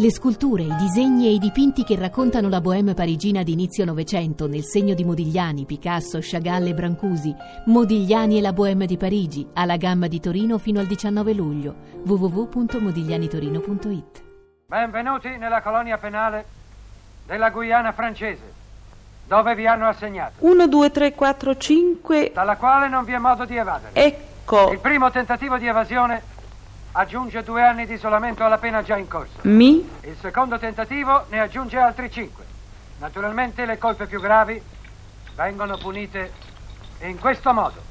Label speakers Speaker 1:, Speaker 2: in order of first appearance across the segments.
Speaker 1: Le sculture, i disegni e i dipinti che raccontano la bohème parigina di inizio Novecento nel segno di Modigliani, Picasso, Chagall e Brancusi. Modigliani e la bohème di Parigi, alla gamma di Torino fino al 19 luglio. www.modiglianitorino.it
Speaker 2: Benvenuti nella colonia penale della Guyana francese, dove vi hanno assegnato,
Speaker 3: 1, 2, 3, 4, 5.
Speaker 2: dalla quale non vi è modo di evadere.
Speaker 3: Ecco.
Speaker 2: Il primo tentativo di evasione aggiunge due anni di isolamento alla pena già in corso.
Speaker 3: Mi.
Speaker 2: Il secondo tentativo ne aggiunge altri cinque. Naturalmente le colpe più gravi vengono punite in questo modo.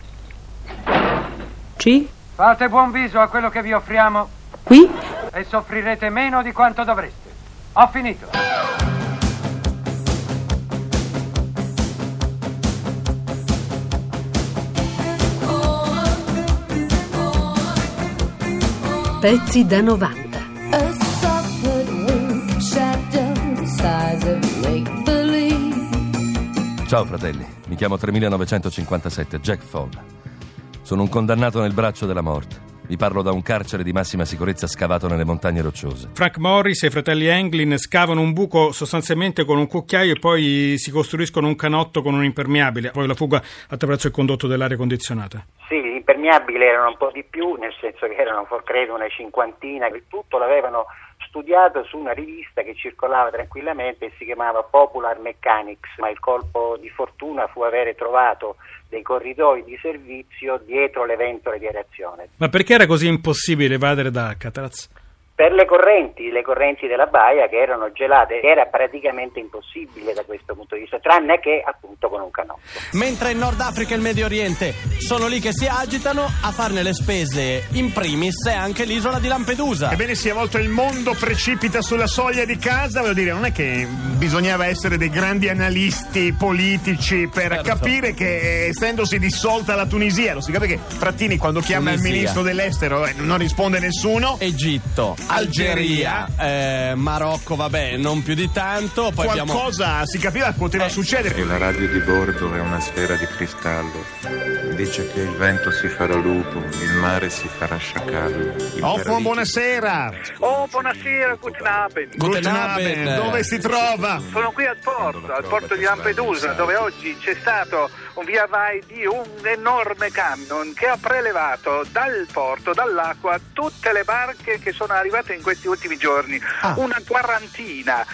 Speaker 3: C.
Speaker 2: Fate buon viso a quello che vi offriamo
Speaker 3: Qui.
Speaker 2: e soffrirete meno di quanto dovreste. Ho finito.
Speaker 1: Pezzi da 90.
Speaker 4: A soft wink shadow the size of make believe.
Speaker 5: Ciao fratelli, mi chiamo 3957, Jack Fall. Sono un condannato nel braccio della morte. Vi parlo da un carcere di massima sicurezza scavato nelle montagne rocciose.
Speaker 6: Frank Morris e i fratelli Anglin scavano un buco sostanzialmente con un cucchiaio e poi si costruiscono un canotto con un impermeabile, poi la fuga attraverso il condotto dell'aria condizionata.
Speaker 7: Sì, impermeabili erano un po' di più, nel senso che erano credo una cinquantina, il tutto l'avevano studiato su una rivista che circolava tranquillamente e si chiamava Popular Mechanics, ma il colpo di fortuna fu avere trovato dei corridoi di servizio dietro le ventole di aerazione.
Speaker 6: Ma perché era così impossibile evadere da Alcatraz?
Speaker 7: Per le correnti, le correnti della baia che erano gelate, era praticamente impossibile da questo punto di vista, tranne che appunto con un canotto.
Speaker 8: Mentre il Nord Africa e il Medio Oriente sono lì che si agitano, a farne le spese in primis è anche l'isola di Lampedusa.
Speaker 9: Ebbene sì, a volte il mondo precipita sulla soglia di casa, voglio dire, non è che bisognava essere dei grandi analisti politici per
Speaker 8: Certo.
Speaker 9: capire che essendosi dissolta la Tunisia, lo si capisce che Frattini quando chiama il
Speaker 8: Tunisia.
Speaker 9: ministro dell'estero eh, non risponde nessuno.
Speaker 8: Egitto, Algeria, eh, Marocco, vabbè, non più di tanto. Poi abbiamo.
Speaker 9: Qualcosa si capiva poteva
Speaker 8: Eh,
Speaker 9: succedere.
Speaker 10: E la radio di bordo è una sfera di cristallo. Dice che il vento si farà lupo, il mare si farà sciacallo.
Speaker 9: Offo,
Speaker 10: paradiso-
Speaker 9: buonasera.
Speaker 11: Oh, buonasera, guten Abend.
Speaker 8: Guten
Speaker 9: Abend. Dove si trova?
Speaker 11: Sono qui al porto, al porto di Lampedusa, dove oggi c'è stato via vai di un enorme camion che ha prelevato dal porto, dall'acqua, tutte le barche che sono arrivate in questi ultimi giorni, una quarantina.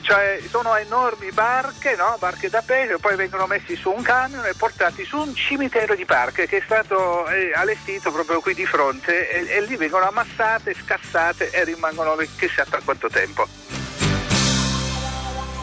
Speaker 11: Cioè sono enormi barche, no? barche da pesca, poi vengono messi su un camion e portati su un cimitero di barche che è stato eh, allestito proprio qui di fronte e, e lì vengono ammassate, scassate e rimangono chissà per quanto tempo.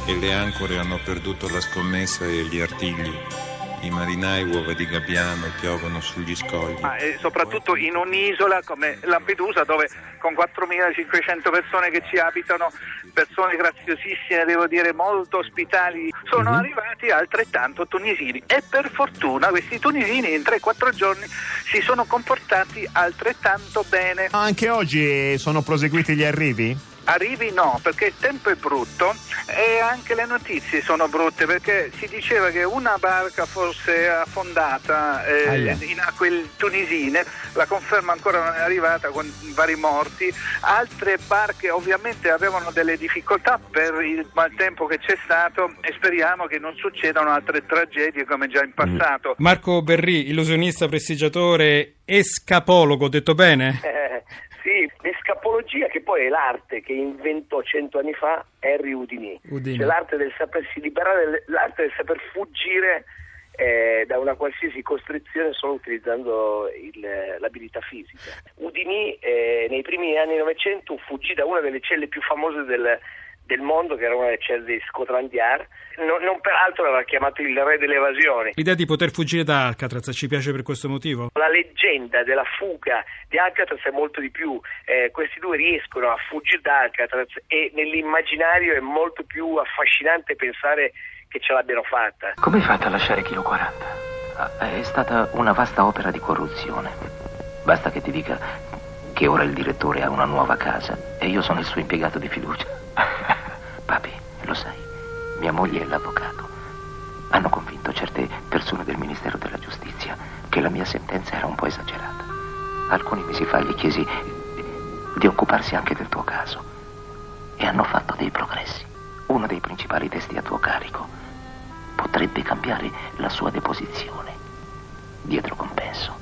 Speaker 10: E le ancore hanno perduto la scommessa e gli artigli. I marinai uova di gabbiano piovono sugli scogli.
Speaker 11: Ma eh, soprattutto in un'isola come Lampedusa dove con 4.500 persone che ci abitano, persone graziosissime, devo dire molto ospitali, sono arrivati altrettanto tunisini e per fortuna questi tunisini in 3-4 giorni si sono comportati altrettanto bene.
Speaker 9: Anche oggi sono proseguiti gli arrivi?
Speaker 11: Arrivi no, perché il tempo è brutto e anche le notizie sono brutte perché si diceva che una barca fosse affondata eh,
Speaker 8: Aia.
Speaker 11: in acque tunisine, la conferma ancora non è arrivata con vari morti, altre barche ovviamente avevano delle difficoltà per il maltempo che c'è stato e speriamo che non succedano altre tragedie come già in passato.
Speaker 6: Marco Berri, illusionista, prestigiatore, escapologo, detto bene?
Speaker 12: Eh, l'escapologia che poi è l'arte che inventò cento anni fa Henry Houdini,
Speaker 6: Houdini.
Speaker 12: cioè l'arte del sapersi liberare, l'arte del saper fuggire eh, da una qualsiasi costrizione solo utilizzando il- l'abilità fisica. Houdini eh, nei primi anni 900 fuggì da una delle celle più famose del, del mondo, che era una delle celle di Scotland Yard, non, non peraltro era chiamato il re delle evasioni.
Speaker 6: L'idea di poter fuggire da Alcatraz ci piace per questo motivo?
Speaker 12: La leggenda della fuga di Alcatraz è molto di più. Eh, questi due riescono a fuggire da Alcatraz e nell'immaginario è molto più affascinante pensare che ce l'abbiano fatta.
Speaker 13: Come hai fatto a lasciare Kilo 40? Ah, È stata una vasta opera di corruzione. Basta che ti dica che ora il direttore ha una nuova casa e io sono il suo impiegato di fiducia. Mia moglie e l'avvocato hanno convinto certe persone del Ministero della Giustizia che la mia sentenza era un po' esagerata. Alcuni mesi fa gli chiesi di occuparsi anche del tuo caso e hanno fatto dei progressi. Uno dei principali testi a tuo carico potrebbe cambiare la sua deposizione dietro compenso.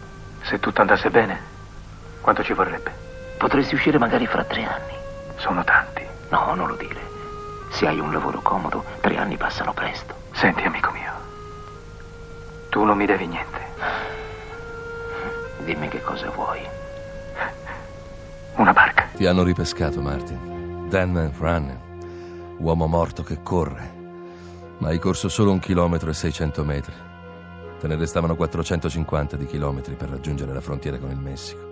Speaker 14: Se tutto andasse bene, quanto ci vorrebbe?
Speaker 13: Potresti uscire magari fra tre anni.
Speaker 14: Sono tanti.
Speaker 13: No, non lo dire. Se hai un lavoro comodo, tre anni passano presto.
Speaker 14: Senti, amico mio, tu non mi devi niente.
Speaker 13: Dimmi che cosa vuoi.
Speaker 14: Una barca.
Speaker 5: Ti hanno ripescato, Martin. Dan Man Run, uomo morto che corre. Ma hai corso solo un chilometro e 600 metri. Te ne restavano 450 di chilometri per raggiungere la frontiera con il Messico.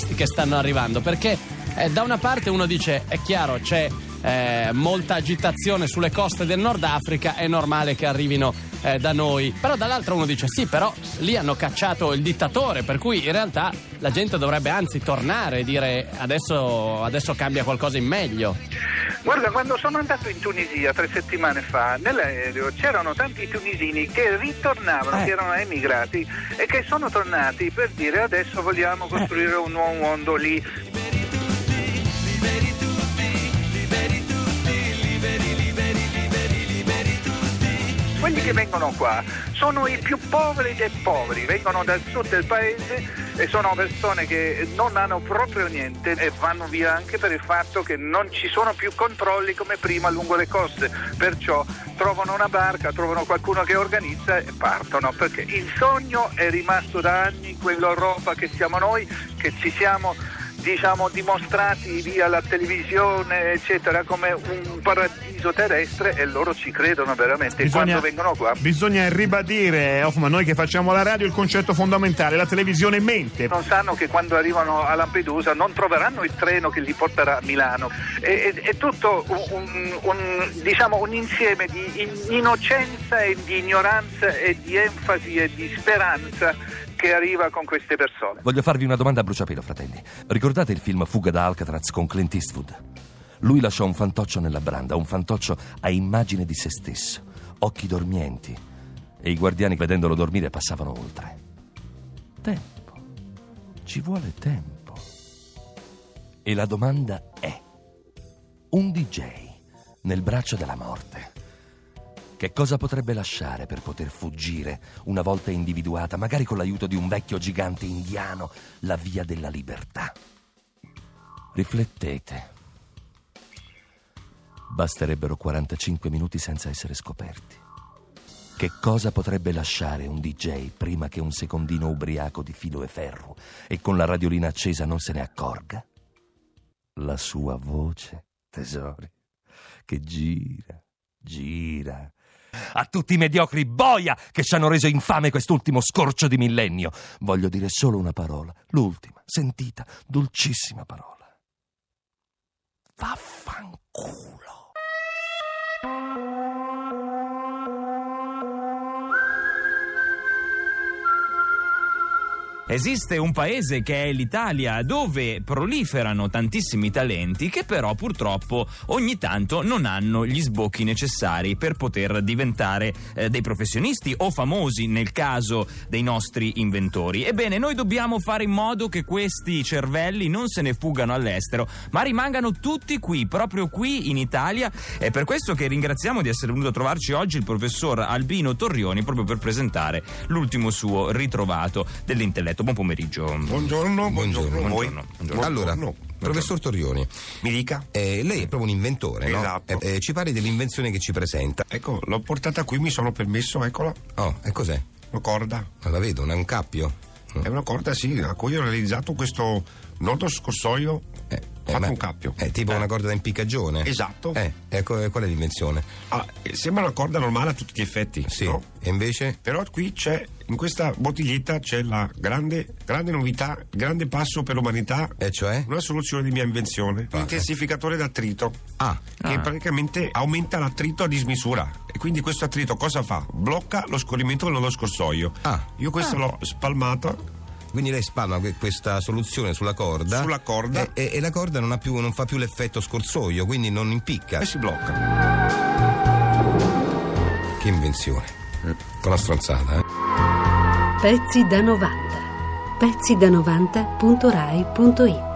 Speaker 8: Questi che stanno arrivando? Perché eh, da una parte uno dice, è chiaro, c'è eh, molta agitazione sulle coste del Nord Africa, è normale che arrivino eh, da noi. Però dall'altra uno dice, sì, però lì hanno cacciato il dittatore, per cui in realtà la gente dovrebbe anzi tornare e dire adesso, adesso cambia qualcosa in meglio.
Speaker 11: Guarda, quando sono andato in Tunisia tre settimane fa, nell'aereo c'erano tanti tunisini che ritornavano,
Speaker 8: Eh.
Speaker 11: che erano emigrati e che sono tornati per dire adesso vogliamo costruire un nuovo mondo lì. Quelli che vengono qua sono i più poveri dei poveri, vengono dal sud del paese e sono persone che non hanno proprio niente e vanno via anche per il fatto che non ci sono più controlli come prima lungo le coste, perciò trovano una barca, trovano qualcuno che organizza e partono, perché il sogno è rimasto da anni quell'Europa che siamo noi, che ci siamo diciamo dimostrati via la televisione eccetera come un paradiso terrestre e loro ci credono veramente
Speaker 9: Bisogna-
Speaker 11: quando vengono qua
Speaker 9: Bisogna ribadire, Hoffman, noi che facciamo la radio, il concetto fondamentale, la televisione mente.
Speaker 11: non sanno che quando arrivano a Lampedusa non troveranno il treno che li porterà a Milano. È, è- è tutto un, un- diciamo, un insieme di in- innocenza e di ignoranza e di enfasi e di speranza che arriva con queste persone.
Speaker 5: Voglio farvi una domanda a bruciapelo, fratelli. Ricordate il film Fuga da Alcatraz con Clint Eastwood? Lui lasciò un fantoccio nella branda, un fantoccio a immagine di se stesso, occhi dormienti, e i guardiani vedendolo dormire passavano oltre. Tempo. Ci vuole tempo. E la domanda è: un DJ nel braccio della morte. Che cosa potrebbe lasciare per poter fuggire, una volta individuata, magari con l'aiuto di un vecchio gigante indiano, la via della libertà? Riflettete. Basterebbero 45 minuti senza essere scoperti. Che cosa potrebbe lasciare un DJ prima che un secondino ubriaco di filo e ferro e con la radiolina accesa non se ne accorga? La sua voce, tesori, che gira, gira. A tutti i mediocri boia che ci hanno reso infame quest'ultimo scorcio di millennio, voglio dire solo una parola, l'ultima, sentita, dolcissima parola. Vaffanculo.
Speaker 15: Esiste un paese che è l'Italia dove proliferano tantissimi talenti che però purtroppo ogni tanto non hanno gli sbocchi necessari per poter diventare eh, dei professionisti o famosi nel caso dei nostri inventori. Ebbene, noi dobbiamo fare in modo che questi cervelli non se ne fuggano all'estero, ma rimangano tutti qui, proprio qui in Italia. È per questo che ringraziamo di essere venuto a trovarci oggi il professor Albino Torrioni proprio per presentare l'ultimo suo ritrovato dell'intelletto. Buon pomeriggio.
Speaker 16: Buongiorno, buongiorno.
Speaker 15: Buongiorno.
Speaker 16: Buongiorno. Allora, professor Torrioni,
Speaker 17: Mi dica.
Speaker 16: eh, lei è proprio un inventore, no?
Speaker 17: Esatto.
Speaker 16: Eh, eh, ci parli dell'invenzione che ci presenta.
Speaker 17: Ecco, l'ho portata qui, mi sono permesso, eccola.
Speaker 16: Oh, e cos'è?
Speaker 17: Una corda.
Speaker 16: Non la vedo, non è un cappio?
Speaker 17: È una corda, sì, a cui ho realizzato questo nodo scorsoio fatto
Speaker 16: ma-
Speaker 17: un cappio.
Speaker 16: È tipo una corda da impiccagione.
Speaker 17: Esatto.
Speaker 16: Eh, ecco, qual è l'invenzione?
Speaker 17: Ah, eh, sembra una corda normale a tutti gli effetti.
Speaker 16: Sì.
Speaker 17: no?
Speaker 16: E invece?
Speaker 17: Però qui c'è, in questa bottiglietta c'è la grande, grande novità, grande passo per l'umanità.
Speaker 16: E cioè?
Speaker 17: Una soluzione di mia invenzione. Un intensificatore d'attrito.
Speaker 16: Ah.
Speaker 17: Che
Speaker 16: Ah.
Speaker 17: praticamente aumenta l'attrito a dismisura. E quindi questo attrito cosa fa? Blocca lo scorrimento dello scorsoio.
Speaker 16: Ah.
Speaker 17: Io questo l'ho spalmato.
Speaker 16: Quindi lei spalma que- questa soluzione sulla corda.
Speaker 17: Sulla corda.
Speaker 16: E, e- e la corda non, ha più- non fa più l'effetto scorsoio, quindi non impicca.
Speaker 17: E si blocca.
Speaker 16: Che invenzione. Con la stronzata, eh?
Speaker 18: Pezzi da 90. Pezzi da 90.rai.it